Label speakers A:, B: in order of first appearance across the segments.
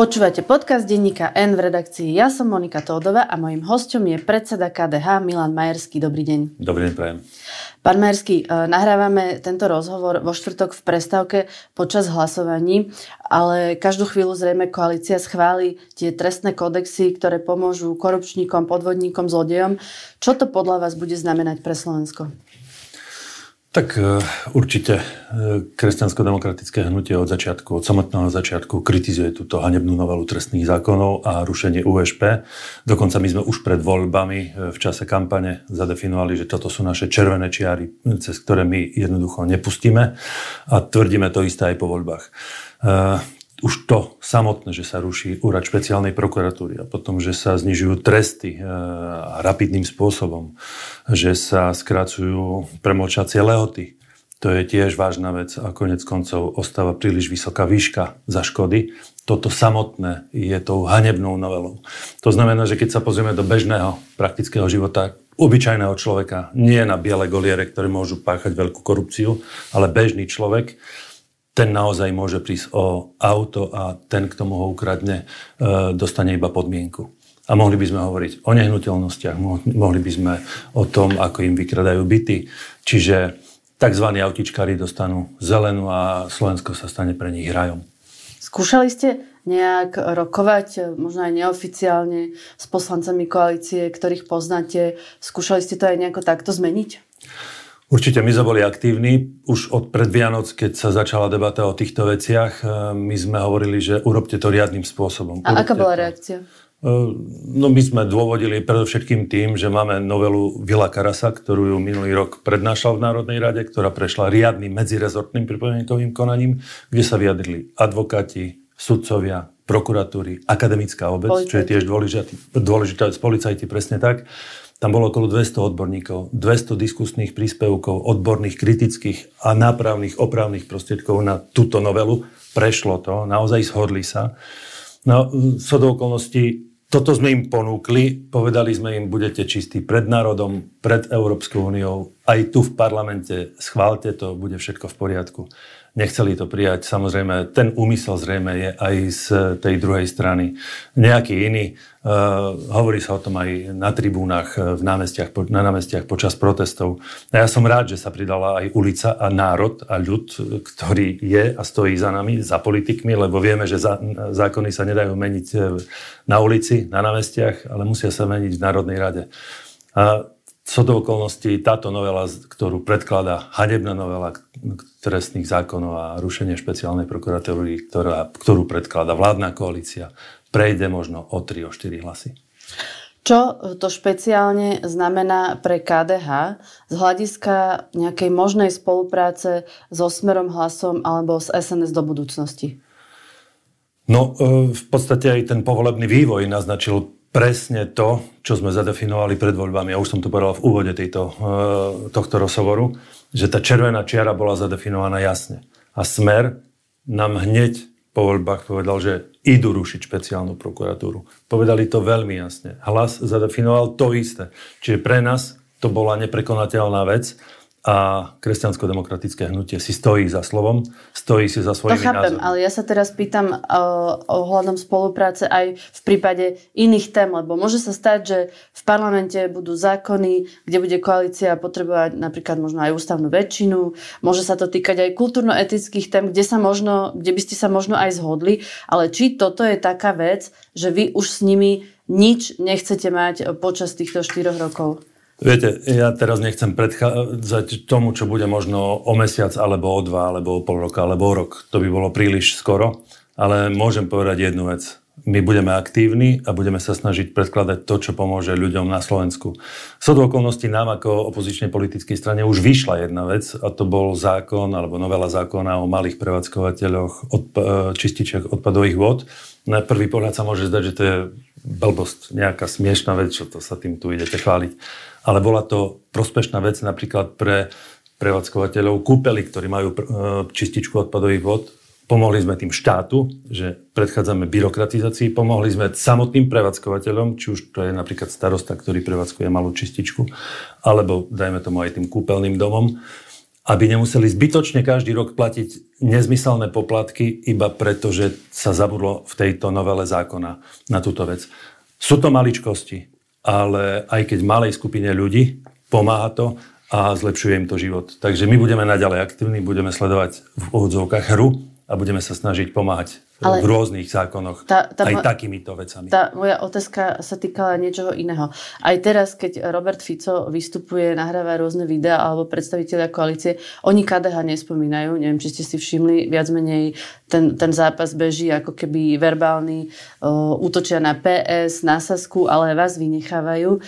A: Počúvate podcast denníka N v redakcii. Ja som Monika Tódova a mojim hostom je predseda KDH Milan Majerský. Dobrý deň.
B: Dobrý deň, prajem.
A: Pán Majerský, e, nahrávame tento rozhovor vo štvrtok v prestávke počas hlasovaní, ale každú chvíľu zrejme koalícia schváli tie trestné kodexy, ktoré pomôžu korupčníkom, podvodníkom, zlodejom. Čo to podľa vás bude znamenať pre Slovensko?
B: Tak e, určite e, kresťansko-demokratické hnutie od začiatku, od samotného začiatku kritizuje túto hanebnú novelu trestných zákonov a rušenie USP. Dokonca my sme už pred voľbami e, v čase kampane zadefinovali, že toto sú naše červené čiary, cez ktoré my jednoducho nepustíme a tvrdíme to isté aj po voľbách už to samotné, že sa ruší úrad špeciálnej prokuratúry a potom, že sa znižujú tresty e, rapidným spôsobom, že sa skracujú premlčacie lehoty, to je tiež vážna vec a konec koncov ostáva príliš vysoká výška za škody. Toto samotné je tou hanebnou novelou. To znamená, že keď sa pozrieme do bežného praktického života obyčajného človeka, nie na biele goliere, ktoré môžu páchať veľkú korupciu, ale bežný človek, ten naozaj môže prísť o auto a ten, kto mu ho ukradne, e, dostane iba podmienku. A mohli by sme hovoriť o nehnuteľnostiach, mohli by sme o tom, ako im vykradajú byty. Čiže tzv. autičkári dostanú zelenú a Slovensko sa stane pre nich rajom.
A: Skúšali ste nejak rokovať, možno aj neoficiálne, s poslancami koalície, ktorých poznáte? Skúšali ste to aj nejako takto zmeniť?
B: Určite my sme boli aktívni. Už od predvianoc, keď sa začala debata o týchto veciach, e, my sme hovorili, že urobte to riadnym spôsobom.
A: A aká bola reakcia?
B: E, no my sme dôvodili predovšetkým tým, že máme novelu Vila Karasa, ktorú ju minulý rok prednášal v Národnej rade, ktorá prešla riadnym medzirezortným pripomienkovým konaním, kde sa vyjadrili advokáti, sudcovia, prokuratúry, akademická obec, Policajti. čo je tiež dôležité, dôležité policajti presne tak. Tam bolo okolo 200 odborníkov, 200 diskusných príspevkov, odborných, kritických a nápravných, opravných prostriedkov na túto novelu. Prešlo to, naozaj shodli sa. No, co do okolností, toto sme im ponúkli, povedali sme im, budete čistí pred národom, pred Európskou úniou, aj tu v parlamente, schválte to, bude všetko v poriadku nechceli to prijať. Samozrejme, ten úmysel zrejme je aj z tej druhej strany nejaký iný. Uh, hovorí sa o tom aj na tribúnach, e, v námestiach, na námestiach počas protestov. A ja som rád, že sa pridala aj ulica a národ a ľud, ktorý je a stojí za nami, za politikmi, lebo vieme, že za, zákony sa nedajú meniť e, na ulici, na námestiach, ale musia sa meniť v Národnej rade. A co do okolností táto novela, ktorú predkladá hanebná novela trestných zákonov a rušenie špeciálnej prokuratúry, ktorá, ktorú predkladá vládna koalícia, prejde možno o 3, o 4 hlasy.
A: Čo to špeciálne znamená pre KDH z hľadiska nejakej možnej spolupráce so Smerom hlasom alebo s SNS do budúcnosti?
B: No, e, v podstate aj ten povolebný vývoj naznačil presne to, čo sme zadefinovali pred voľbami. Ja už som to povedal v úvode tejto, eh, tohto rozhovoru, že tá červená čiara bola zadefinovaná jasne. A Smer nám hneď po voľbách povedal, že idú rušiť špeciálnu prokuratúru. Povedali to veľmi jasne. Hlas zadefinoval to isté. Čiže pre nás to bola neprekonateľná vec a kresťansko-demokratické hnutie si stojí za slovom, stojí si za svojimi
A: To chápem, názormi. ale ja sa teraz pýtam uh, ohľadom spolupráce aj v prípade iných tém, lebo môže sa stať, že v parlamente budú zákony, kde bude koalícia potrebovať napríklad možno aj ústavnú väčšinu, môže sa to týkať aj kultúrno-etických tém, kde, sa možno, kde by ste sa možno aj zhodli, ale či toto je taká vec, že vy už s nimi nič nechcete mať počas týchto štyroch rokov?
B: Viete, ja teraz nechcem predchádzať tomu, čo bude možno o mesiac, alebo o dva, alebo o pol roka, alebo o rok. To by bolo príliš skoro, ale môžem povedať jednu vec. My budeme aktívni a budeme sa snažiť predkladať to, čo pomôže ľuďom na Slovensku. Sú do okolností nám ako opozičnej politickej strane už vyšla jedna vec a to bol zákon alebo novela zákona o malých prevádzkovateľoch odp- e, čističiach odpadových vod. Na prvý pohľad sa môže zdať, že to je blbosť, nejaká smiešná vec, čo to sa tým tu idete chváliť ale bola to prospešná vec napríklad pre prevádzkovateľov kúpely, ktorí majú e, čističku odpadových vod. Pomohli sme tým štátu, že predchádzame byrokratizácii, pomohli sme samotným prevádzkovateľom, či už to je napríklad starosta, ktorý prevádzkuje malú čističku, alebo dajme tomu aj tým kúpeľným domom. aby nemuseli zbytočne každý rok platiť nezmyselné poplatky iba preto, že sa zabudlo v tejto novele zákona na túto vec. Sú to maličkosti, ale aj keď malej skupine ľudí pomáha to a zlepšuje im to život. Takže my budeme naďalej aktívni, budeme sledovať v úvodzovkách hru a budeme sa snažiť pomáhať ale v rôznych zákonoch, tá, tá, aj takýmito vecami.
A: Tá moja otázka sa týkala niečoho iného. Aj teraz, keď Robert Fico vystupuje, nahráva rôzne videá alebo predstaviteľia koalície, oni KDH nespomínajú. Neviem, či ste si všimli, viac menej ten, ten zápas beží ako keby verbálny, uh, útočia na PS, na Sasku, ale vás vynechávajú.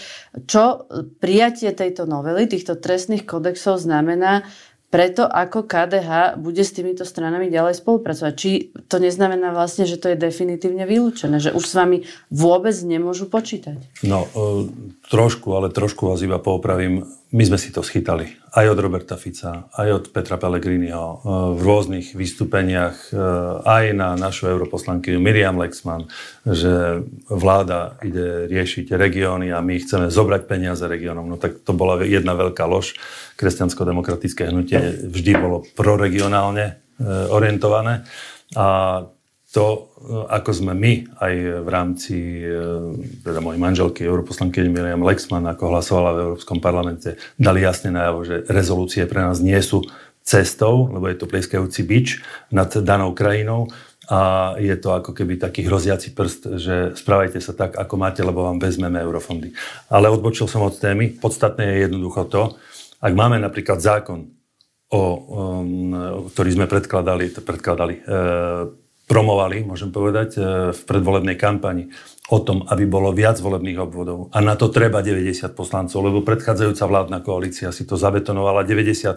A: Čo prijatie tejto novely, týchto trestných kodexov znamená preto, ako KDH bude s týmito stranami ďalej spolupracovať. Či to neznamená vlastne, že to je definitívne vylúčené, že už s vami vôbec nemôžu počítať?
B: No, e, trošku, ale trošku vás iba poopravím. My sme si to schytali. Aj od Roberta Fica, aj od Petra Pellegriniho e, v rôznych vystúpeniach, e, aj na našu europoslankyňu Miriam Lexman, že vláda ide riešiť regióny a my chceme zobrať peniaze regiónom. No tak to bola jedna veľká lož kresťansko-demokratické hnutie vždy bolo proregionálne e, orientované a to, ako sme my aj v rámci e, teda mojej manželky, europoslanky Miriam Lexman, ako hlasovala v Európskom parlamente, dali jasne najavo, že rezolúcie pre nás nie sú cestou, lebo je to plieskajúci bič nad danou krajinou a je to ako keby taký hroziaci prst, že správajte sa tak, ako máte, lebo vám vezmeme eurofondy. Ale odbočil som od témy. Podstatné je jednoducho to, ak máme napríklad zákon, o, um, ktorý sme predkladali, predkladali e, promovali, môžem povedať, e, v predvolebnej kampani o tom, aby bolo viac volebných obvodov. A na to treba 90 poslancov, lebo predchádzajúca vládna koalícia si to zabetonovala 90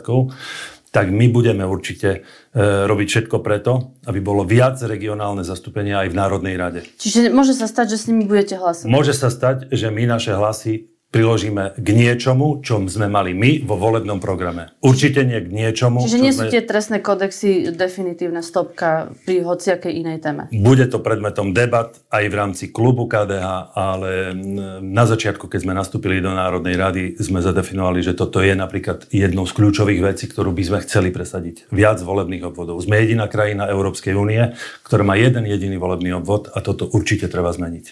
B: tak my budeme určite e, robiť všetko preto, aby bolo viac regionálne zastúpenia aj v Národnej rade.
A: Čiže môže sa stať, že s nimi budete hlasovať?
B: Môže sa stať, že my naše hlasy priložíme k niečomu, čo sme mali my vo volebnom programe. Určite nie k niečomu.
A: Čiže nie sú sme... tie trestné kodexy definitívna stopka pri hociakej inej téme?
B: Bude to predmetom debat aj v rámci klubu KDH, ale na začiatku, keď sme nastúpili do Národnej rady, sme zadefinovali, že toto je napríklad jednou z kľúčových vecí, ktorú by sme chceli presadiť. Viac volebných obvodov. Sme jediná krajina Európskej únie, ktorá má jeden jediný volebný obvod a toto určite treba zmeniť.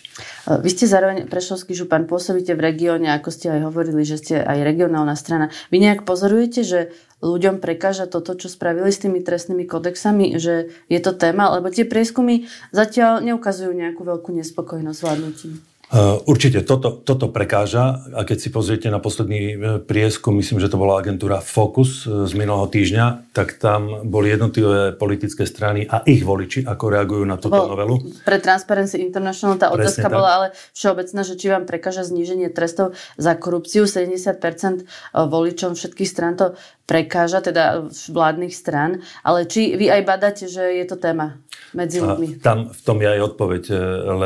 A: Vy ste zároveň Prešovský župan, pôsobíte v regióne, ako ste aj hovorili, že ste aj regionálna strana. Vy nejak pozorujete, že ľuďom prekáža toto, čo spravili s tými trestnými kodexami, že je to téma, lebo tie prieskumy zatiaľ neukazujú nejakú veľkú nespokojnosť vládnutím.
B: Eh, určite toto, toto prekáža a keď si pozriete na posledný eh, prieskum, myslím, že to bola agentúra Focus eh, z minulého týždňa, tak tam boli jednotlivé politické strany a ich voliči, ako reagujú na túto Bol, novelu.
A: Pre Transparency International tá otázka bola ale všeobecná, že či vám prekáža zníženie trestov za korupciu. 70% voličom všetkých strán to prekáža, teda vládnych strán. Ale či vy aj badáte, že je to téma? Medzi ľuďmi.
B: Tam v tom je aj odpoveď, e,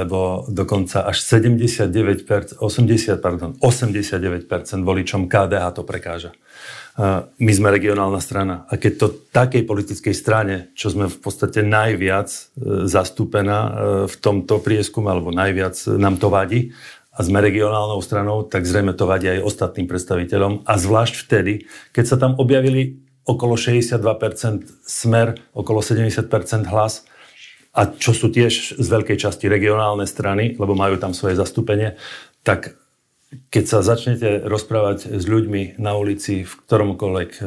B: lebo dokonca až 79%, 80, pardon, 89% voličom KDH to prekáža. My sme regionálna strana a keď to takej politickej strane, čo sme v podstate najviac e, zastúpená e, v tomto prieskume, alebo najviac nám to vadí, a sme regionálnou stranou, tak zrejme to vadí aj ostatným predstaviteľom. A zvlášť vtedy, keď sa tam objavili okolo 62% smer, okolo 70% hlas, a čo sú tiež z veľkej časti regionálne strany, lebo majú tam svoje zastúpenie, tak keď sa začnete rozprávať s ľuďmi na ulici v ktoromkoľvek e,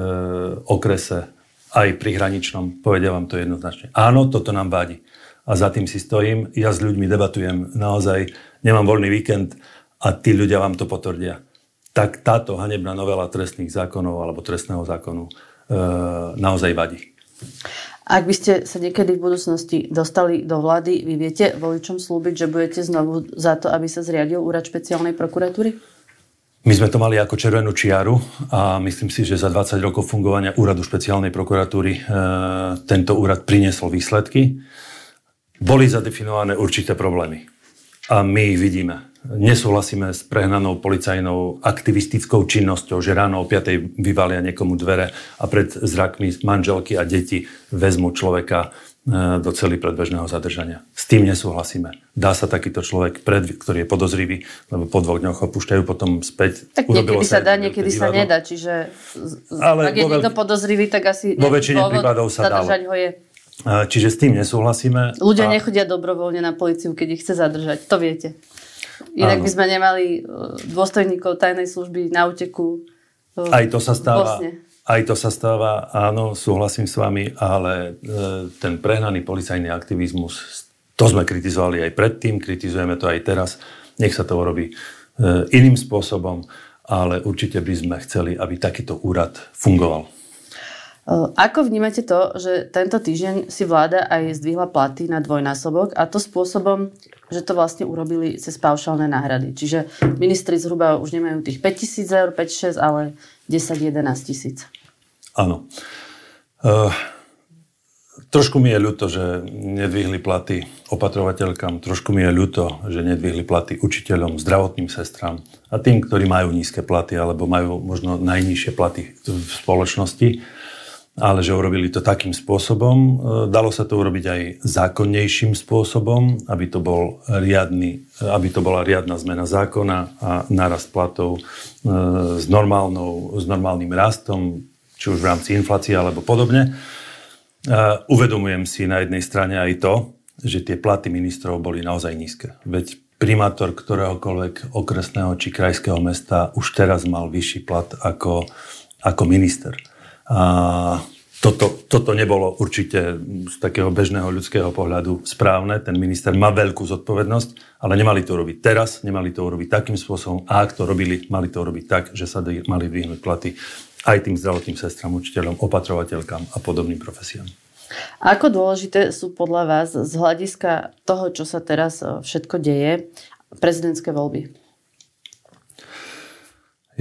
B: okrese, aj pri hraničnom, povedia vám to jednoznačne. Áno, toto nám vádi. A za tým si stojím, ja s ľuďmi debatujem naozaj, nemám voľný víkend a tí ľudia vám to potvrdia. Tak táto hanebná novela trestných zákonov alebo trestného zákonu e, naozaj vadí.
A: Ak by ste sa niekedy v budúcnosti dostali do vlády, vy viete voličom slúbiť, že budete znovu za to, aby sa zriadil úrad špeciálnej prokuratúry?
B: My sme to mali ako červenú čiaru a myslím si, že za 20 rokov fungovania úradu špeciálnej prokuratúry e, tento úrad priniesol výsledky. Boli zadefinované určité problémy a my ich vidíme nesúhlasíme s prehnanou policajnou aktivistickou činnosťou, že ráno o 5. vyvalia niekomu dvere a pred zrakmi manželky a deti vezmu človeka do celý predbežného zadržania. S tým nesúhlasíme. Dá sa takýto človek, pred, ktorý je podozrivý, lebo po dvoch dňoch ho púšťajú potom späť.
A: Tak niekedy sa, dá, niekedy sa nedá. Čiže Ale ak je niekto podozrivý, tak asi
B: vo väčšine prípadov sa
A: ho je.
B: Čiže s tým nesúhlasíme.
A: Ľudia a... nechodia dobrovoľne na policiu, keď ich chce zadržať. To viete. Inak Áno. by sme nemali e, dôstojníkov tajnej služby na úteku.
B: E, Aj to sa stáva. Aj to sa stáva, áno, súhlasím s vami, ale e, ten prehnaný policajný aktivizmus, to sme kritizovali aj predtým, kritizujeme to aj teraz. Nech sa to urobí iným spôsobom, ale určite by sme chceli, aby takýto úrad fungoval.
A: Ako vnímate to, že tento týždeň si vláda aj zdvihla platy na dvojnásobok a to spôsobom, že to vlastne urobili cez paušálne náhrady. Čiže ministri zhruba už nemajú tých 5 tisíc eur, 5-6, ale 10-11 tisíc.
B: Áno. Uh, trošku mi je ľúto, že nedvihli platy opatrovateľkám, trošku mi je ľúto, že nedvihli platy učiteľom, zdravotným sestram a tým, ktorí majú nízke platy alebo majú možno najnižšie platy v spoločnosti ale že urobili to takým spôsobom. E, dalo sa to urobiť aj zákonnejším spôsobom, aby to, bol riadny, aby to bola riadna zmena zákona a narast platov e, s, normálnou, s normálnym rastom, či už v rámci inflácie alebo podobne. E, uvedomujem si na jednej strane aj to, že tie platy ministrov boli naozaj nízke. Veď primátor ktoréhokoľvek okresného či krajského mesta už teraz mal vyšší plat ako, ako minister. A toto, toto nebolo určite z takého bežného ľudského pohľadu správne. Ten minister má veľkú zodpovednosť, ale nemali to robiť teraz, nemali to urobiť takým spôsobom. A ak to robili, mali to robiť tak, že sa mali vyhnúť platy aj tým zdravotným sestram, učiteľom, opatrovateľkám a podobným profesiám.
A: Ako dôležité sú podľa vás z hľadiska toho, čo sa teraz e, všetko deje, prezidentské voľby?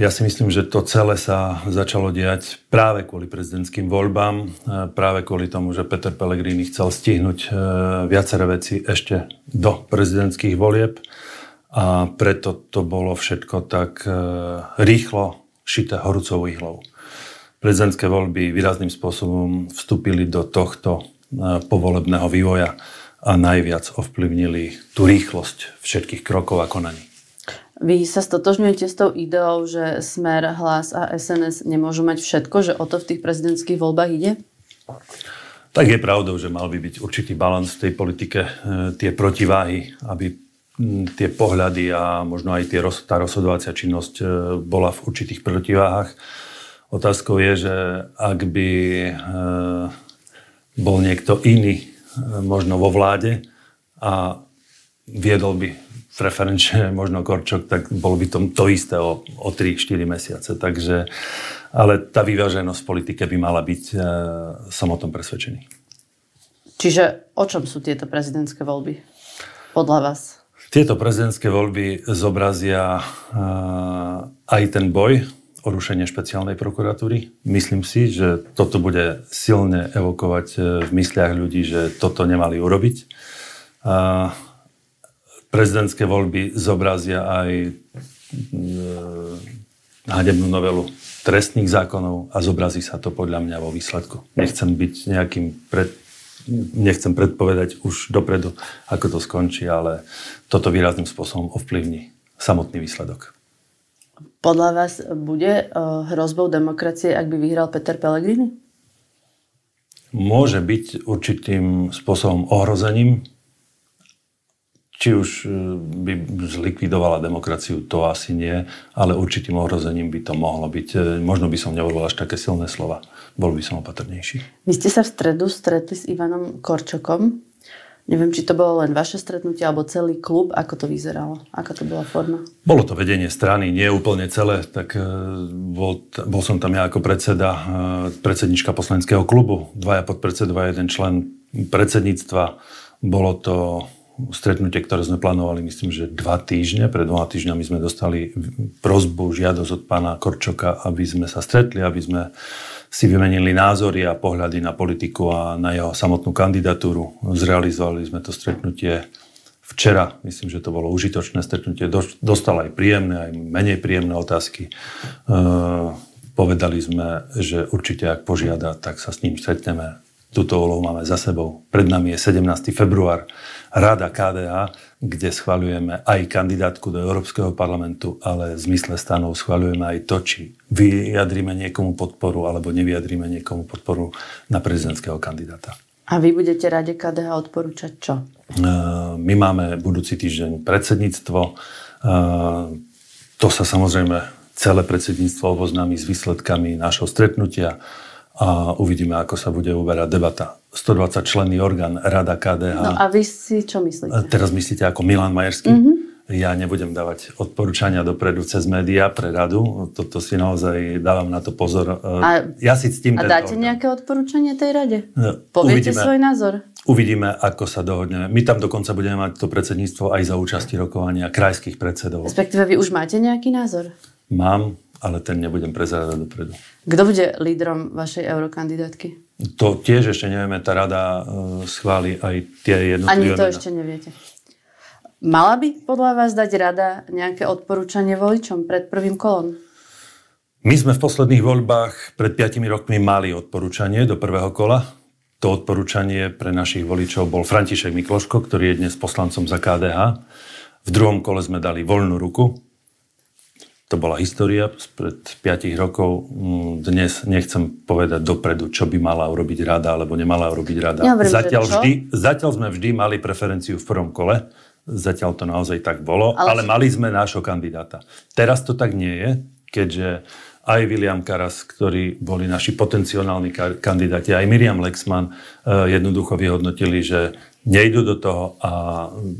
B: Ja si myslím, že to celé sa začalo diať práve kvôli prezidentským voľbám, práve kvôli tomu, že Peter Pellegrini chcel stihnúť e, viaceré veci ešte do prezidentských volieb a preto to bolo všetko tak e, rýchlo šité horúcou ihlou. Prezidentské voľby výrazným spôsobom vstúpili do tohto e, povolebného vývoja a najviac ovplyvnili tú rýchlosť všetkých krokov a konaní.
A: Vy sa stotožňujete s tou ideou, že Smer, Hlas a SNS nemôžu mať všetko, že o to v tých prezidentských voľbách ide?
B: Tak je pravdou, že mal by byť určitý balans v tej politike, e, tie protiváhy, aby tie pohľady a možno aj tie, tá rozhodovacia činnosť e, bola v určitých protiváhach. Otázkou je, že ak by e, bol niekto iný možno vo vláde a viedol by preferenčne možno Korčok, tak bolo by to, to isté o, o 3-4 mesiace. Takže, ale tá vyváženosť v politike by mala byť, e, som o tom presvedčený.
A: Čiže o čom sú tieto prezidentské voľby podľa vás?
B: Tieto prezidentské voľby zobrazia e, aj ten boj o rušenie špeciálnej prokuratúry. Myslím si, že toto bude silne evokovať e, v mysliach ľudí, že toto nemali urobiť. E, prezidentské voľby zobrazia aj e, hanebnú novelu trestných zákonov a zobrazí sa to podľa mňa vo výsledku. Nechcem byť nejakým pred, nechcem predpovedať už dopredu, ako to skončí, ale toto výrazným spôsobom ovplyvní samotný výsledok.
A: Podľa vás bude uh, hrozbou demokracie, ak by vyhral Peter Pellegrini?
B: Môže byť určitým spôsobom ohrozením či už e, by zlikvidovala demokraciu, to asi nie, ale určitým ohrozením by to mohlo byť. E, možno by som nevolil až také silné slova. Bol by som opatrnejší.
A: Vy ste sa v stredu stretli s Ivanom Korčokom. Neviem, či to bolo len vaše stretnutie alebo celý klub. Ako to vyzeralo? Aká to bola forma?
B: Bolo to vedenie strany, nie úplne celé. Tak e, bol, bol som tam ja ako predseda, predsednička poslaneckého klubu, dvaja podpredsedovia, jeden člen predsedníctva. Bolo to stretnutie, ktoré sme plánovali, myslím, že dva týždne. Pred dvoma týždňami sme dostali prozbu, žiadosť od pána Korčoka, aby sme sa stretli, aby sme si vymenili názory a pohľady na politiku a na jeho samotnú kandidatúru. Zrealizovali sme to stretnutie včera. Myslím, že to bolo užitočné stretnutie. Dostal aj príjemné, aj menej príjemné otázky. E, povedali sme, že určite ak požiada, tak sa s ním stretneme Túto úlohu máme za sebou. Pred nami je 17. február. Rada KDA, kde schvaľujeme aj kandidátku do Európskeho parlamentu, ale v zmysle stanov schvaľujeme aj to, či vyjadríme niekomu podporu alebo nevyjadríme niekomu podporu na prezidentského kandidáta.
A: A vy budete Rade KDH odporúčať čo?
B: My máme budúci týždeň predsedníctvo. To sa samozrejme celé predsedníctvo oboznámi s výsledkami nášho stretnutia a uvidíme, ako sa bude uberať debata. 120 členný orgán Rada KDH.
A: No a vy si čo myslíte?
B: Teraz myslíte ako Milan Majerský? Mm-hmm. Ja nebudem dávať odporúčania dopredu cez médiá pre radu. Toto si naozaj dávam na to pozor. A, ja si ctím
A: A dáte orgán. nejaké odporúčanie tej rade? No, Poviete uvidíme, svoj názor?
B: Uvidíme, ako sa dohodneme. My tam dokonca budeme mať to predsedníctvo aj za účasti rokovania krajských predsedov.
A: Respektíve vy už máte nejaký názor?
B: Mám, ale ten nebudem prezrádať dopredu.
A: Kto bude lídrom vašej eurokandidátky?
B: To tiež ešte nevieme. Tá rada uh, schváli aj tie jednotlivé
A: Ani to ešte neviete. Mala by podľa vás dať rada nejaké odporúčanie voličom pred prvým kolom?
B: My sme v posledných voľbách pred 5 rokmi mali odporúčanie do prvého kola. To odporúčanie pre našich voličov bol František Mikloško, ktorý je dnes poslancom za KDH. V druhom kole sme dali voľnú ruku to bola história pred 5 rokov. Mm, dnes nechcem povedať dopredu, čo by mala urobiť rada, alebo nemala urobiť rada.
A: Ja
B: zatiaľ, vždy, zatiaľ sme vždy mali preferenciu v prvom kole. Zatiaľ to naozaj tak bolo, ale, ale mali sme nášho kandidáta. Teraz to tak nie je, keďže aj William Karas, ktorí boli naši potenciálni kandidáti, aj Miriam Lexman eh, jednoducho vyhodnotili, že nejdu do toho a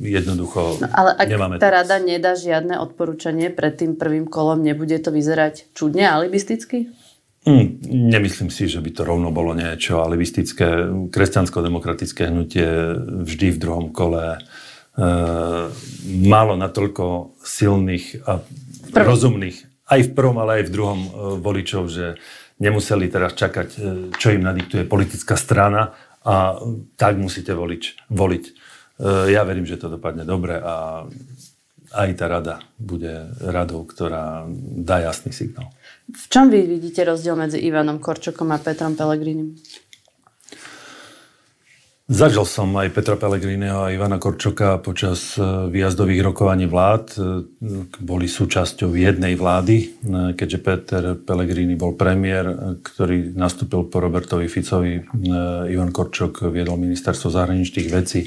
B: jednoducho
A: no, Ale ak
B: nemáme
A: tá rada nedá žiadne odporúčanie pred tým prvým kolom, nebude to vyzerať čudne, alibisticky?
B: Mm, nemyslím si, že by to rovno bolo niečo alibistické. Kresťansko-demokratické hnutie vždy v druhom kole e, malo natoľko silných a Prvý. rozumných, aj v prvom, ale aj v druhom e, voličov, že nemuseli teraz čakať, e, čo im nadiktuje politická strana, a tak musíte voliť. voliť. E, ja verím, že to dopadne dobre a aj tá rada bude radou, ktorá dá jasný signál.
A: V čom vy vidíte rozdiel medzi Ivanom Korčokom a Petrom Pelegrinim?
B: Zažil som aj Petra Pellegriniho a Ivana Korčoka počas e, výjazdových rokovaní vlád. E, boli súčasťou jednej vlády, e, keďže Peter Pellegrini bol premiér, ktorý nastúpil po Robertovi Ficovi. Ivan Korčok viedol ministerstvo zahraničných vecí.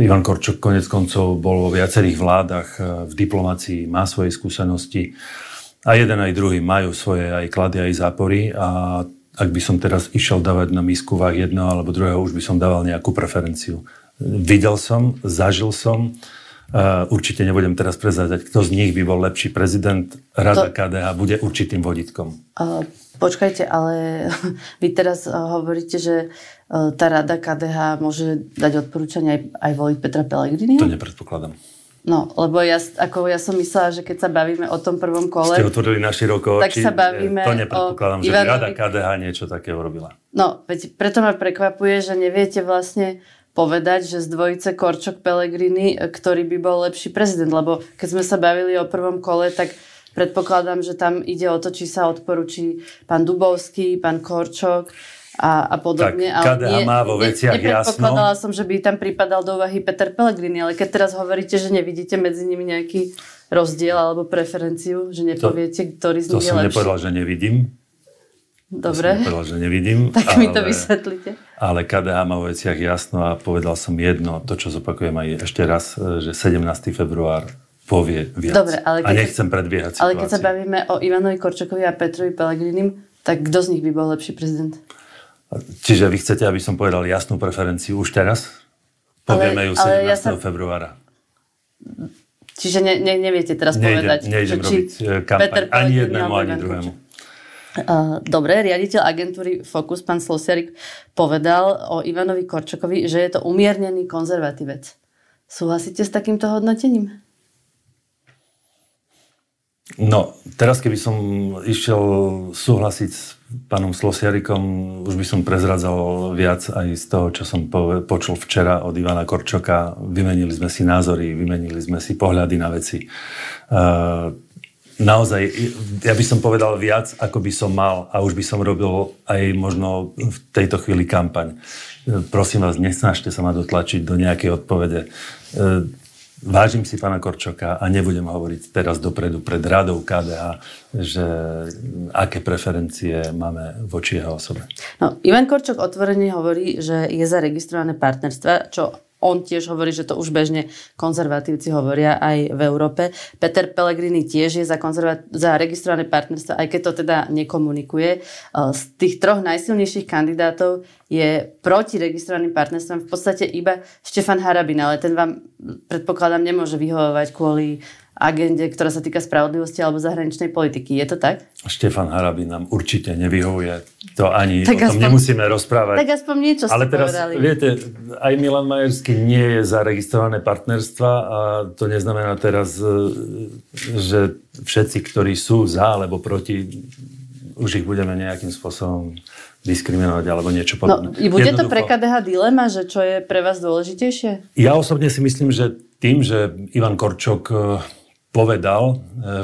B: Ivan Korčok konec koncov bol vo viacerých vládach, v diplomácii má svoje skúsenosti. A jeden aj druhý majú svoje aj klady, aj zápory. A ak by som teraz išiel dávať na misku váh jedného alebo druhého, už by som dával nejakú preferenciu. Videl som, zažil som, uh, určite nebudem teraz prezádať, kto z nich by bol lepší prezident. Rada to... KDH bude určitým vodítkom.
A: Uh, počkajte, ale vy teraz uh, hovoríte, že tá rada KDH môže dať odporúčanie aj, aj voliť Petra Pellegrini?
B: To nepredpokladám.
A: No, lebo ja, ako ja som myslela, že keď sa bavíme o tom prvom kole...
B: Ste otvorili na široko
A: tak sa bavíme
B: To nepredpokladám, že Ivanovi... rada KDH niečo také urobila.
A: No, veď preto ma prekvapuje, že neviete vlastne povedať, že z dvojice Korčok Pellegrini, ktorý by bol lepší prezident, lebo keď sme sa bavili o prvom kole, tak predpokladám, že tam ide o to, či sa odporúči pán Dubovský, pán Korčok, a, a podobne.
B: Tak KDH ale má vo veciach
A: ne, jasno. som, že by tam pripadal do úvahy Peter Pellegrini, ale keď teraz hovoríte, že nevidíte medzi nimi nejaký rozdiel alebo preferenciu, že nepoviete, to, ktorý z nich je lepší.
B: To som nepovedal, že nevidím.
A: Dobre.
B: To som nepovedal, že nevidím.
A: tak ale, mi to vysvetlite.
B: Ale KDH má vo veciach jasno a povedal som jedno, to čo zopakujem aj ešte raz, že 17. február povie viac.
A: Dobre, ale keď
B: a nechcem predbiehať
A: situáciu. Ale keď sa bavíme o Ivanovi Korčokovi a Petrovi Pellegrinim, tak kto z nich by bol lepší prezident?
B: Čiže vy chcete, aby som povedal jasnú preferenciu už teraz? Povieme ale, ju 17. Ja sa... februára.
A: Čiže ne, ne, neviete teraz nejdem, povedať,
B: nejdem že či eh, kampaň Peter ani jednému, ani druhému.
A: Uh, dobre, riaditeľ agentúry Focus, pán Slosiarik, povedal o Ivanovi Korčokovi, že je to umiernený konzervatívec. Súhlasíte s takýmto hodnotením?
B: No, teraz keby som išiel súhlasiť s pánom Slosiarikom, už by som prezradzal viac aj z toho, čo som počul včera od Ivana Korčoka. Vymenili sme si názory, vymenili sme si pohľady na veci. Uh, naozaj, ja by som povedal viac, ako by som mal a už by som robil aj možno v tejto chvíli kampaň. Prosím vás, nesnažte sa ma dotlačiť do nejakej odpovede. Vážim si pána Korčoka a nebudem hovoriť teraz dopredu pred radou KDH, že aké preferencie máme voči jeho osobe.
A: No, Ivan Korčok otvorene hovorí, že je zaregistrované partnerstva, čo on tiež hovorí, že to už bežne konzervatívci hovoria aj v Európe. Peter Pellegrini tiež je za, konzerva- za registrované partnerstvo, aj keď to teda nekomunikuje. Z tých troch najsilnejších kandidátov je proti registrovaným partnerstvom v podstate iba Štefan Harabin, ale ten vám predpokladám nemôže vyhovovať kvôli agende, ktorá sa týka spravodlivosti alebo zahraničnej politiky. Je to tak?
B: Štefan Harabin nám určite nevyhovuje. To ani tak o tom aspoň, nemusíme rozprávať.
A: Tak aspoň niečo
B: Ale teraz, povedali. viete, aj Milan Majerský nie je zaregistrované partnerstva a to neznamená teraz, e, že všetci, ktorí sú za alebo proti, už ich budeme nejakým spôsobom diskriminovať alebo niečo no, podobné.
A: No, bude to pre KDH dilema, že čo je pre vás dôležitejšie?
B: Ja osobne si myslím, že tým, že Ivan Korčok e, povedal e,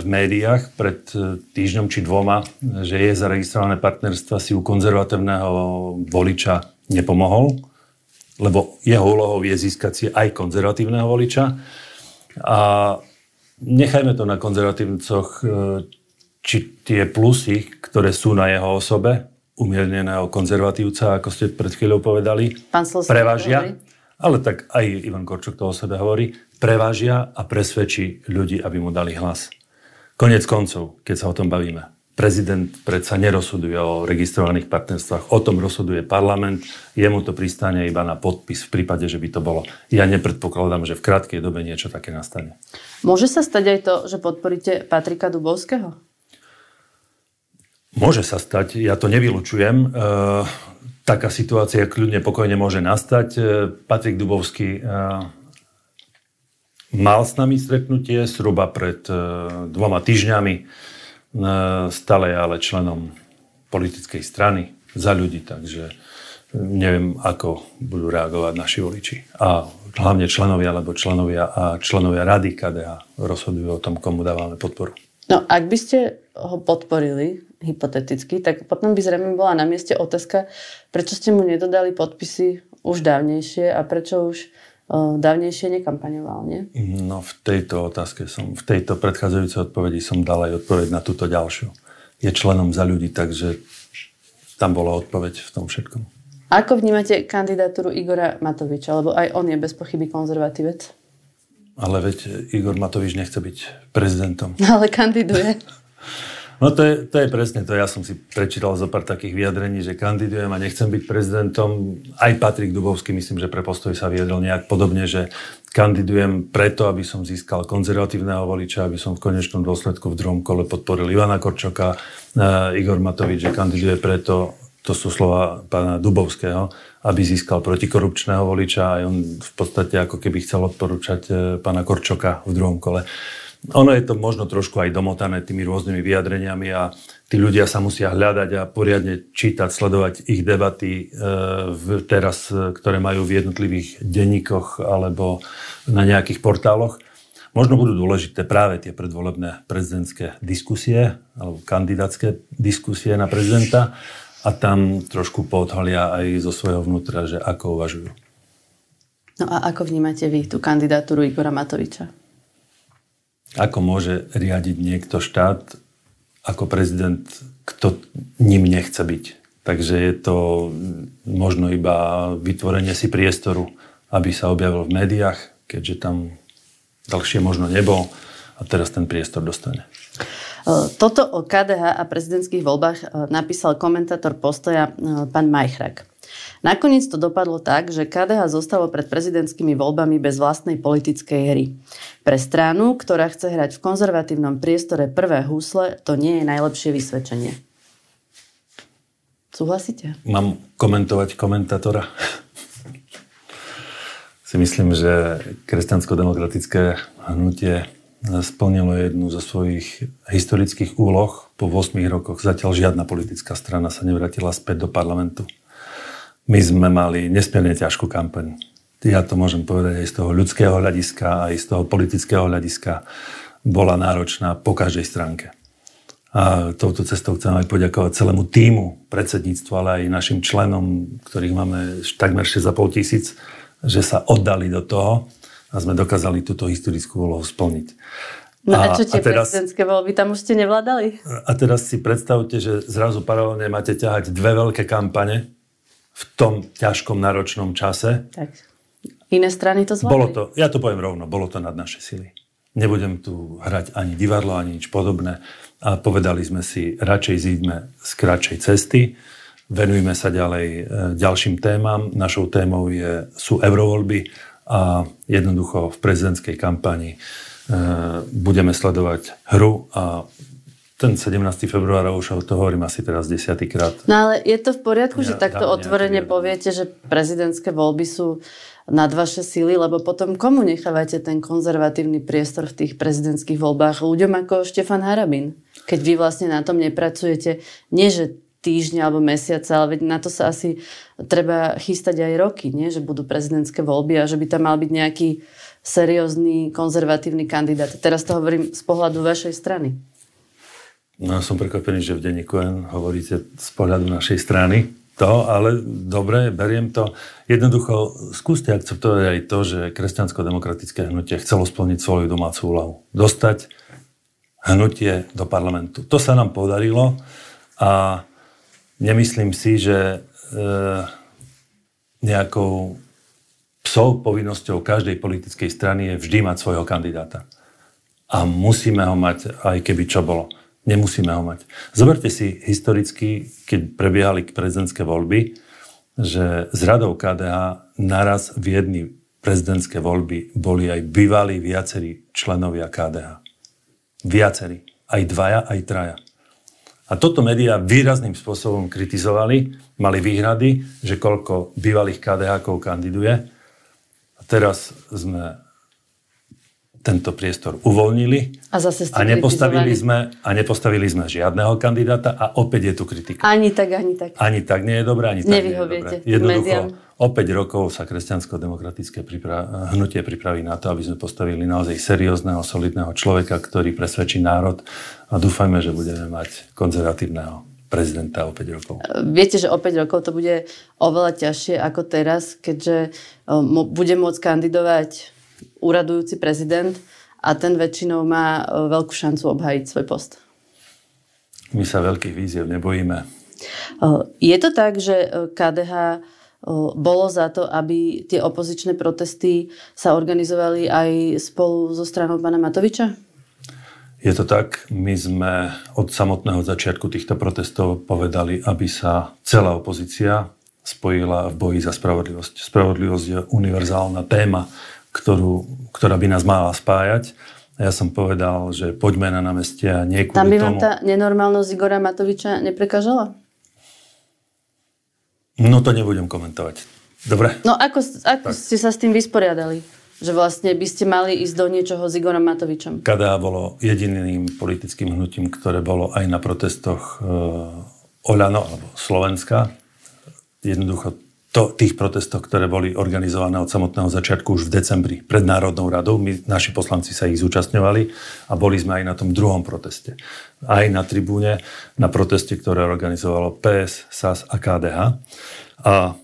B: v médiách pred e, týždňom či dvoma, že je zaregistrované partnerstva, si u konzervatívneho voliča nepomohol, lebo jeho úlohou je získať si aj konzervatívneho voliča. A nechajme to na konzervatívcoch, či tie plusy, ktoré sú na jeho osobe, umierneného konzervatívca, ako ste pred chvíľou povedali, prevážia. Ale tak aj Ivan Korčok to o sebe hovorí, prevážia a presvedčí ľudí, aby mu dali hlas. Konec koncov, keď sa o tom bavíme. Prezident predsa nerozhoduje o registrovaných partnerstvách, o tom rozhoduje parlament, jemu to pristane iba na podpis v prípade, že by to bolo. Ja nepredpokladám, že v krátkej dobe niečo také nastane.
A: Môže sa stať aj to, že podporíte Patrika Dubovského?
B: Môže sa stať, ja to nevylučujem. E, taká situácia kľudne pokojne môže nastať. E, Patrik Dubovský e, mal s nami stretnutie zhruba pred e, dvoma týždňami. E, stále je ale členom politickej strany za ľudí, takže e, neviem, ako budú reagovať naši voliči. A hlavne členovia, alebo členovia a členovia rady KDH rozhodujú o tom, komu dávame podporu.
A: No, ak by ste ho podporili, hypoteticky, tak potom by zrejme bola na mieste otázka, prečo ste mu nedodali podpisy už dávnejšie a prečo už dávnejšie nekampaňoval, nie?
B: No v tejto otázke som, v tejto predchádzajúcej odpovedi som dal aj odpoveď na túto ďalšiu. Je členom za ľudí, takže tam bola odpoveď v tom všetkom.
A: Ako vnímate kandidatúru Igora Matoviča? Lebo aj on je bez pochyby konzervatívec.
B: Ale veď Igor Matovič nechce byť prezidentom.
A: Ale kandiduje.
B: No to je, to je presne to. Ja som si prečítal zo pár takých vyjadrení, že kandidujem a nechcem byť prezidentom. Aj Patrik Dubovský, myslím, že pre postoj sa vyjadril nejak podobne, že kandidujem preto, aby som získal konzervatívneho voliča, aby som v konečnom dôsledku v druhom kole podporil Ivana Korčoka. Uh, Igor Matovič, že kandiduje preto, to sú slova pána Dubovského, aby získal protikorupčného voliča a on v podstate ako keby chcel odporúčať uh, pána Korčoka v druhom kole. Ono je to možno trošku aj domotané tými rôznymi vyjadreniami a tí ľudia sa musia hľadať a poriadne čítať, sledovať ich debaty e, v, teraz, e, ktoré majú v jednotlivých denníkoch alebo na nejakých portáloch. Možno budú dôležité práve tie predvolebné prezidentské diskusie alebo kandidátske diskusie na prezidenta a tam trošku podholia aj zo svojho vnútra, že ako uvažujú.
A: No a ako vnímate vy tú kandidatúru Igora Matoviča?
B: Ako môže riadiť niekto štát ako prezident, kto ním nechce byť. Takže je to možno iba vytvorenie si priestoru, aby sa objavil v médiách, keďže tam dlhšie možno nebol a teraz ten priestor dostane.
A: Toto o KDH a prezidentských voľbách e, napísal komentátor postoja e, pán Majchrak. Nakoniec to dopadlo tak, že KDH zostalo pred prezidentskými voľbami bez vlastnej politickej hry. Pre stranu, ktorá chce hrať v konzervatívnom priestore prvé húsle, to nie je najlepšie vysvedčenie. Súhlasíte?
B: Mám komentovať komentátora. si myslím, že kresťansko-demokratické hnutie splnilo jednu zo svojich historických úloh. Po 8 rokoch zatiaľ žiadna politická strana sa nevrátila späť do parlamentu. My sme mali nesmierne ťažkú kampaň. Ja to môžem povedať aj z toho ľudského hľadiska, aj z toho politického hľadiska. bola náročná po každej stránke. A touto cestou chcem aj poďakovať celému týmu predsedníctva, ale aj našim členom, ktorých máme takmer 6,5 tisíc, že sa oddali do toho a sme dokázali túto historickú úlohu splniť.
A: No a, a čo tie a teraz, prezidentské voľby, tam už ste nevládali?
B: A teraz si predstavte, že zrazu paralelne máte ťahať dve veľké kampane v tom ťažkom, náročnom čase. Tak.
A: Iné strany to zvládli?
B: Bolo to, ja to poviem rovno, bolo to nad naše sily. Nebudem tu hrať ani divadlo, ani nič podobné. A povedali sme si, radšej zíďme z kratšej cesty, venujme sa ďalej e, ďalším témam. Našou témou je, sú eurovoľby a jednoducho v prezidentskej kampani e, budeme sledovať hru a ten 17. február, už to hovorím asi teraz desiatýkrát.
A: No ale je to v poriadku, ja, že takto otvorene poviete, že prezidentské voľby sú nad vaše síly, lebo potom komu nechávate ten konzervatívny priestor v tých prezidentských voľbách? Ľuďom ako Štefan Harabin. Keď vy vlastne na tom nepracujete, nie že týždňa alebo mesiace, ale veď na to sa asi treba chystať aj roky, nie? že budú prezidentské voľby a že by tam mal byť nejaký seriózny konzervatívny kandidát. Teraz to hovorím z pohľadu vašej strany.
B: No som prekvapený, že v denníku hovoríte z pohľadu našej strany to, ale dobre, beriem to. Jednoducho, skúste akceptovať aj to, že kresťansko-demokratické hnutie chcelo splniť svoju domácu úlohu. Dostať hnutie do parlamentu. To sa nám podarilo a nemyslím si, že e, nejakou psou povinnosťou každej politickej strany je vždy mať svojho kandidáta. A musíme ho mať, aj keby čo bolo. Nemusíme ho mať. Zoberte si historicky, keď prebiehali prezidentské voľby, že z radou KDH naraz v jedny prezidentské voľby boli aj bývalí viacerí členovia KDH. Viacerí. Aj dvaja, aj traja. A toto médiá výrazným spôsobom kritizovali, mali výhrady, že koľko bývalých KDH kandiduje. A teraz sme tento priestor uvoľnili
A: a, zase
B: a, nepostavili sme, a nepostavili sme žiadneho kandidáta a opäť je tu kritika.
A: Ani tak, ani tak.
B: Ani tak nie je dobré, ani tak nie je dobré. Jednoducho, o 5 rokov sa kresťansko-demokratické pripra- hnutie pripraví na to, aby sme postavili naozaj seriózneho, solidného človeka, ktorý presvedčí národ a dúfajme, že budeme mať konzervatívneho prezidenta o 5 rokov.
A: Viete, že o 5 rokov to bude oveľa ťažšie ako teraz, keďže bude môcť kandidovať úradujúci prezident a ten väčšinou má e, veľkú šancu obhajiť svoj post.
B: My sa veľkých víziev nebojíme. E,
A: je to tak, že e, KDH bolo za to, aby tie opozičné protesty sa organizovali aj spolu so stranou pána Matoviča?
B: Je to tak. My sme od samotného začiatku týchto protestov povedali, aby sa celá opozícia spojila v boji za spravodlivosť. Spravodlivosť je univerzálna téma ktorú, ktorá by nás mala spájať. A ja som povedal, že poďme na námestia nie
A: Tam by vám tá nenormálnosť Igora Matoviča neprekážala?
B: No to nebudem komentovať. Dobre?
A: No ako, ako ste sa s tým vysporiadali? Že vlastne by ste mali ísť do niečoho s Igorom Matovičom?
B: KDA bolo jediným politickým hnutím, ktoré bolo aj na protestoch e, Oľano alebo Slovenska. Jednoducho to, tých protestoch, ktoré boli organizované od samotného začiatku už v decembri pred Národnou radou. My, naši poslanci sa ich zúčastňovali a boli sme aj na tom druhom proteste. Aj na tribúne, na proteste, ktoré organizovalo PS, SAS a KDH. A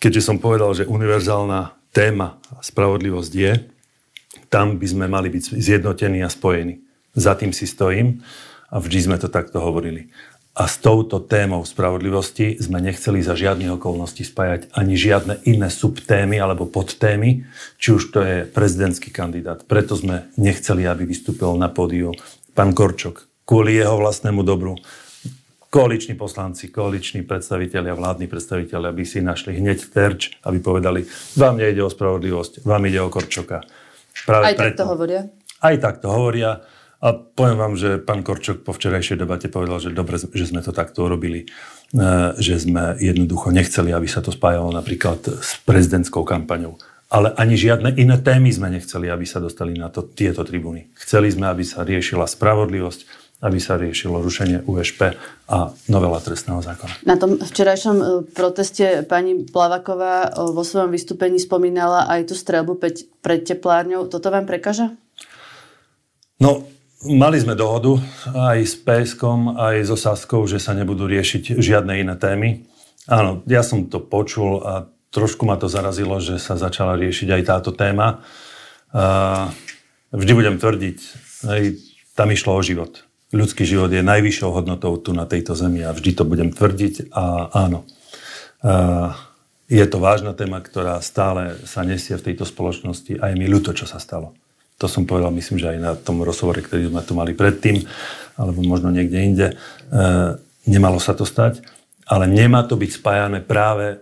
B: keďže som povedal, že univerzálna téma a spravodlivosť je, tam by sme mali byť zjednotení a spojení. Za tým si stojím a vždy sme to takto hovorili. A s touto témou spravodlivosti sme nechceli za žiadnych okolností spájať ani žiadne iné subtémy alebo podtémy, či už to je prezidentský kandidát. Preto sme nechceli, aby vystúpil na pódiu pán Korčok. Kvôli jeho vlastnému dobru. Koaliční poslanci, koaliční predstavitelia, vládni predstavitelia by si našli hneď terč, aby povedali, vám nejde o spravodlivosť, vám ide o Korčoka.
A: Práve Aj preto, tak to hovoria?
B: Aj tak to hovoria. A poviem vám, že pán Korčok po včerajšej debate povedal, že dobre, že sme to takto urobili, e, že sme jednoducho nechceli, aby sa to spájalo napríklad s prezidentskou kampaňou. Ale ani žiadne iné témy sme nechceli, aby sa dostali na to, tieto tribúny. Chceli sme, aby sa riešila spravodlivosť, aby sa riešilo rušenie USP a novela trestného zákona.
A: Na tom včerajšom e, proteste pani Plavaková e, vo svojom vystúpení spomínala aj tú strelbu pred teplárňou. Toto vám prekaža?
B: No, mali sme dohodu aj s PSK, aj so Saskou, že sa nebudú riešiť žiadne iné témy. Áno, ja som to počul a trošku ma to zarazilo, že sa začala riešiť aj táto téma. A vždy budem tvrdiť, aj tam išlo o život. Ľudský život je najvyššou hodnotou tu na tejto zemi a vždy to budem tvrdiť a áno. A je to vážna téma, ktorá stále sa nesie v tejto spoločnosti a je mi ľúto, čo sa stalo. To som povedal, myslím, že aj na tom rozhovore, ktorý sme tu mali predtým, alebo možno niekde inde. E, nemalo sa to stať, ale nemá to byť spájané práve e,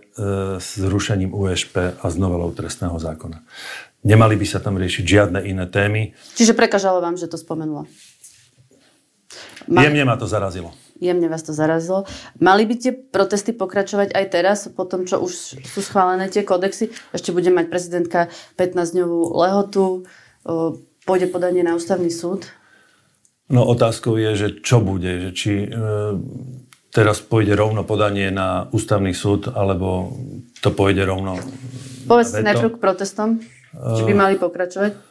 B: s zrušením USP a s novelou trestného zákona. Nemali by sa tam riešiť žiadne iné témy.
A: Čiže prekažalo vám, že to spomenula?
B: Ma... Jemne ma to zarazilo.
A: Jemne vás to zarazilo. Mali by tie protesty pokračovať aj teraz, po tom, čo už sú schválené tie kodexy? Ešte bude mať prezidentka 15-dňovú lehotu pôjde podanie na ústavný súd?
B: No otázkou je, že čo bude, že či e, teraz pôjde rovno podanie na ústavný súd, alebo to pôjde rovno
A: Povedz najprv k protestom, či by mali pokračovať?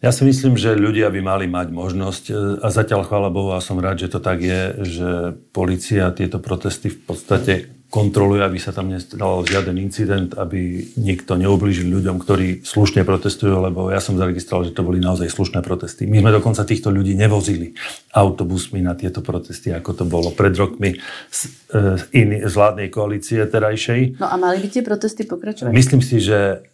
B: Ja si myslím, že ľudia by mali mať možnosť, e, a zatiaľ chvála Bohu, a som rád, že to tak je, že policia tieto protesty v podstate kontroluje, aby sa tam nestal žiaden incident, aby nikto neublížil ľuďom, ktorí slušne protestujú, lebo ja som zaregistroval, že to boli naozaj slušné protesty. My sme dokonca týchto ľudí nevozili autobusmi na tieto protesty, ako to bolo pred rokmi z, e, z, iný, z vládnej koalície terajšej.
A: No a mali by tie protesty pokračovať?
B: Myslím si, že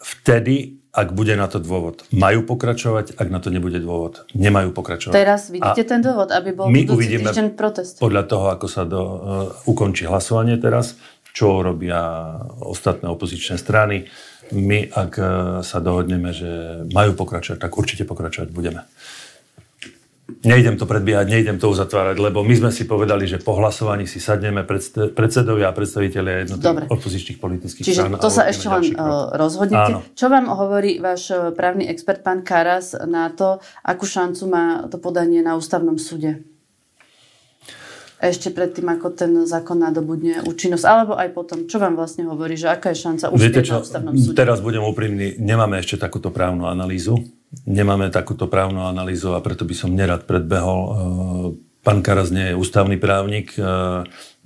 B: vtedy ak bude na to dôvod. Majú pokračovať, ak na to nebude dôvod. Nemajú pokračovať.
A: Teraz vidíte a ten dôvod, aby bol my týždeň protest.
B: podľa toho, ako sa do, uh, ukončí hlasovanie teraz, čo robia ostatné opozičné strany. My, ak uh, sa dohodneme, že majú pokračovať, tak určite pokračovať budeme. Nejdem to predbiehať, nejdem to uzatvárať, lebo my sme si povedali, že po hlasovaní si sadneme predsedovia a predstavitelia jednotlivých opozičných politických
A: Čiže strán. Čiže to sa ešte len uh, rozhodnete. Áno. Čo vám hovorí váš e, právny expert, pán Karas, na to, akú šancu má to podanie na ústavnom súde? Ešte predtým, ako ten zákon nadobudne účinnosť, alebo aj potom, čo vám vlastne hovorí, že aká je šanca uspieť na ústavnom súde?
B: Teraz budem úprimný, nemáme ešte takúto právnu analýzu nemáme takúto právnu analýzu a preto by som nerad predbehol. E, pán Karas nie je ústavný právnik, e,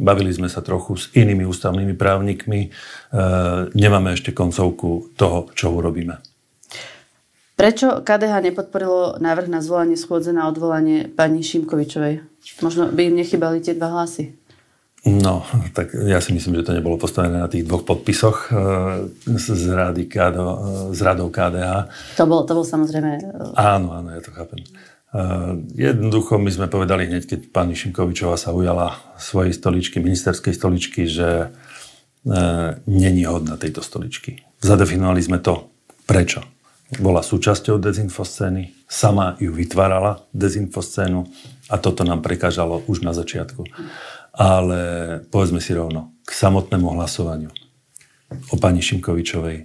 B: bavili sme sa trochu s inými ústavnými právnikmi, e, nemáme ešte koncovku toho, čo urobíme.
A: Prečo KDH nepodporilo návrh na zvolanie schôdze na odvolanie pani Šimkovičovej? Možno by im nechybali tie dva hlasy.
B: No, tak ja si myslím, že to nebolo postavené na tých dvoch podpisoch e, z, rady KD, e, z radou KDH.
A: To bol, to bol samozrejme...
B: E, áno, áno, ja to chápem. Jednoducho my sme povedali hneď, keď pani Šimkovičová sa ujala svojej stoličky, ministerskej stoličky, že není hodná tejto stoličky. Zadefinovali sme to. Prečo? Bola súčasťou dezinfoscény, sama ju vytvárala, dezinfoscénu, a toto nám prekážalo už na začiatku ale povedzme si rovno, k samotnému hlasovaniu o pani Šimkovičovej, e,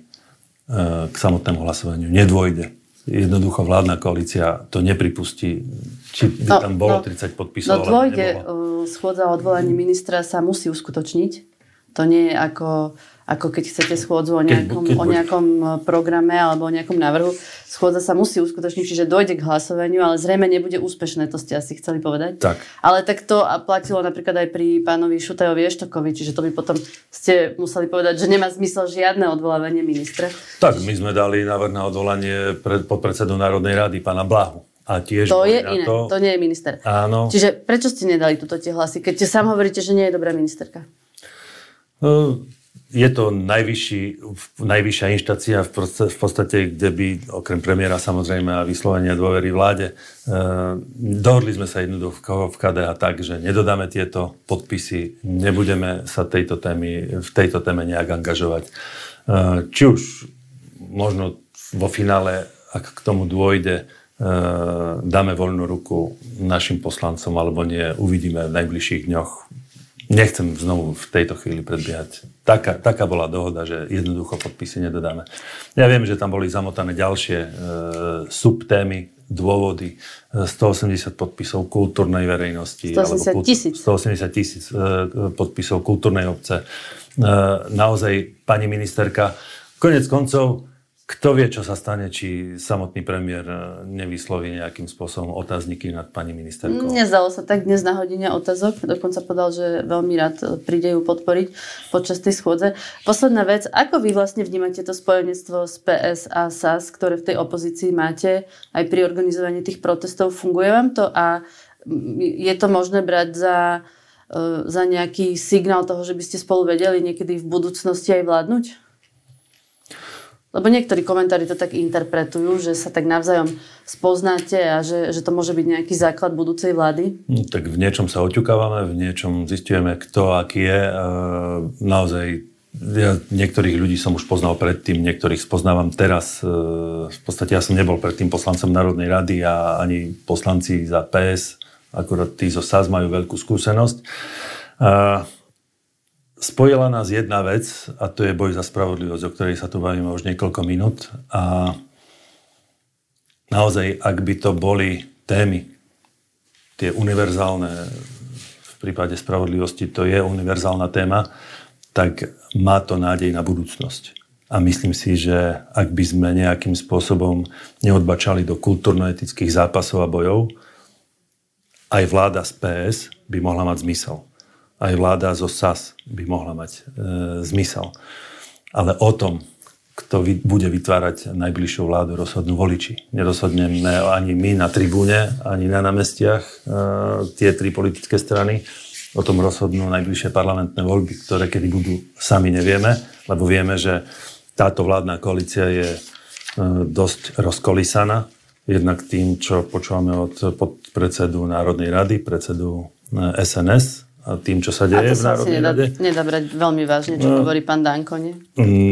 B: k samotnému hlasovaniu nedôjde. Jednoducho vládna koalícia to nepripustí. Či by no, tam bolo no, 30 podpisov,
A: No dôjde, e, schôdza o odvolaní ministra sa musí uskutočniť. To nie je ako ako keď chcete schôdzu o nejakom, keď, keď o nejakom e, programe alebo o nejakom návrhu. Schôdza sa musí uskutočniť, čiže dojde k hlasovaniu, ale zrejme nebude úspešné, to ste asi chceli povedať.
B: Tak.
A: Ale tak to platilo napríklad aj pri pánovi Šutajovi Eštokovi, čiže to by potom ste museli povedať, že nemá zmysel žiadne odvolávanie ministra.
B: Tak, my sme dali návrh na odvolanie pred, podpredsedu Národnej rady, pána Blahu. A tiež
A: to je iné, to... to nie je minister.
B: Áno.
A: Čiže prečo ste nedali túto tie hlasy, keď sám hovoríte, že nie je dobrá ministerka?
B: Uh, je to najvyšší, najvyššia inštácia v podstate, kde by, okrem premiéra samozrejme a vyslovenia dôvery vláde, e, dohodli sme sa jednoducho v KDH tak, že nedodáme tieto podpisy, nebudeme sa tejto témy, v tejto téme nejak angažovať. E, či už možno vo finále, ak k tomu dôjde, e, dáme voľnú ruku našim poslancom alebo nie, uvidíme v najbližších dňoch Nechcem znovu v tejto chvíli predbiehať. Taká, taká bola dohoda, že jednoducho podpisy nedodáme. Ja viem, že tam boli zamotané ďalšie e, subtémy, dôvody, 180 podpisov kultúrnej verejnosti.
A: 180 tisíc.
B: 180 tisíc e, podpisov kultúrnej obce. E, naozaj, pani ministerka, konec koncov, kto vie, čo sa stane, či samotný premiér e, nevysloví nejakým spôsobom otázniky nad pani ministerkou?
A: Nezdalo sa tak dnes na hodine otázok. Dokonca povedal, že veľmi rád príde ju podporiť počas tej schôdze. Posledná vec, ako vy vlastne vnímate to spojenectvo s PS a SAS, ktoré v tej opozícii máte aj pri organizovaní tých protestov? Funguje vám to a je to možné brať za, e, za nejaký signál toho, že by ste spolu vedeli niekedy v budúcnosti aj vládnuť? Lebo niektorí komentári to tak interpretujú, že sa tak navzájom spoznáte a že, že to môže byť nejaký základ budúcej vlády.
B: No, tak v niečom sa oťukávame, v niečom zistujeme, kto aký je. E, naozaj ja niektorých ľudí som už poznal predtým, niektorých spoznávam teraz. E, v podstate ja som nebol predtým poslancom Národnej rady a ani poslanci za PS, akurát tí zo SAS majú veľkú skúsenosť. E, Spojila nás jedna vec a to je boj za spravodlivosť, o ktorej sa tu bavíme už niekoľko minút. A naozaj, ak by to boli témy, tie univerzálne, v prípade spravodlivosti to je univerzálna téma, tak má to nádej na budúcnosť. A myslím si, že ak by sme nejakým spôsobom neodbačali do kultúrno-etických zápasov a bojov, aj vláda z PS by mohla mať zmysel aj vláda zo SAS by mohla mať e, zmysel. Ale o tom, kto vy, bude vytvárať najbližšiu vládu, rozhodnú voliči. Nerozhodneme ani my na tribúne, ani na námestiach, e, tie tri politické strany. O tom rozhodnú najbližšie parlamentné voľby, ktoré kedy budú, sami nevieme, lebo vieme, že táto vládna koalícia je e, dosť rozkolísaná. Jednak tým, čo počúvame od podpredsedu Národnej rady, predsedu SNS, a tým, čo sa deje v Národnej
A: nedá, rade. nedá brať veľmi vážne, čo no, hovorí pán Danko, nie?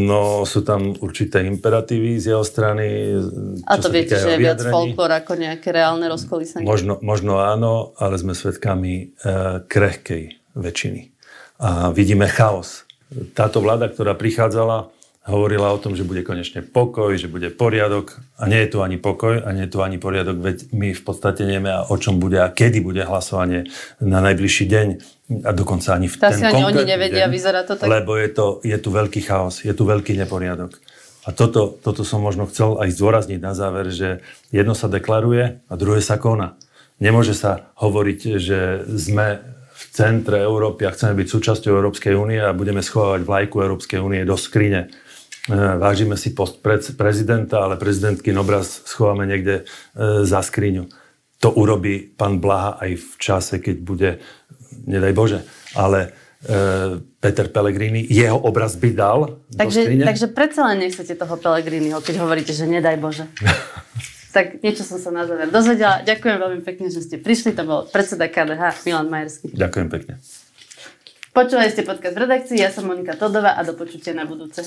B: No, sú tam určité imperatívy z jeho strany.
A: A to viete, že je viac folklor ako nejaké reálne rozkolísanie?
B: Možno, možno áno, ale sme svedkami e, krehkej väčšiny. A vidíme chaos. Táto vláda, ktorá prichádzala, hovorila o tom, že bude konečne pokoj, že bude poriadok a nie je tu ani pokoj a nie je tu ani poriadok, veď my v podstate nevieme, o čom bude a kedy bude hlasovanie na najbližší deň a dokonca ani v
A: tá ten ani oni nevedia, deň, vyzerá to tak.
B: Lebo je, to, je tu veľký chaos, je tu veľký neporiadok. A toto, toto som možno chcel aj zdôrazniť na záver, že jedno sa deklaruje a druhé sa koná. Nemôže sa hovoriť, že sme v centre Európy a chceme byť súčasťou Európskej únie a budeme schovávať vlajku Európskej únie do skrine E, vážime si post prezidenta, ale prezidentky obraz schováme niekde e, za skriňu. To urobí pán Blaha aj v čase, keď bude, nedaj Bože, ale e, Peter Pellegrini, jeho obraz by dal
A: takže, takže predsa len nechcete toho Pellegriniho, keď hovoríte, že nedaj Bože. tak niečo som sa na záver dozvedela. Ďakujem veľmi pekne, že ste prišli. To bol predseda KDH Milan Majerský.
B: Ďakujem pekne.
A: Počúvali ste podcast v redakcii, ja som Monika Todová a do počutia na budúce.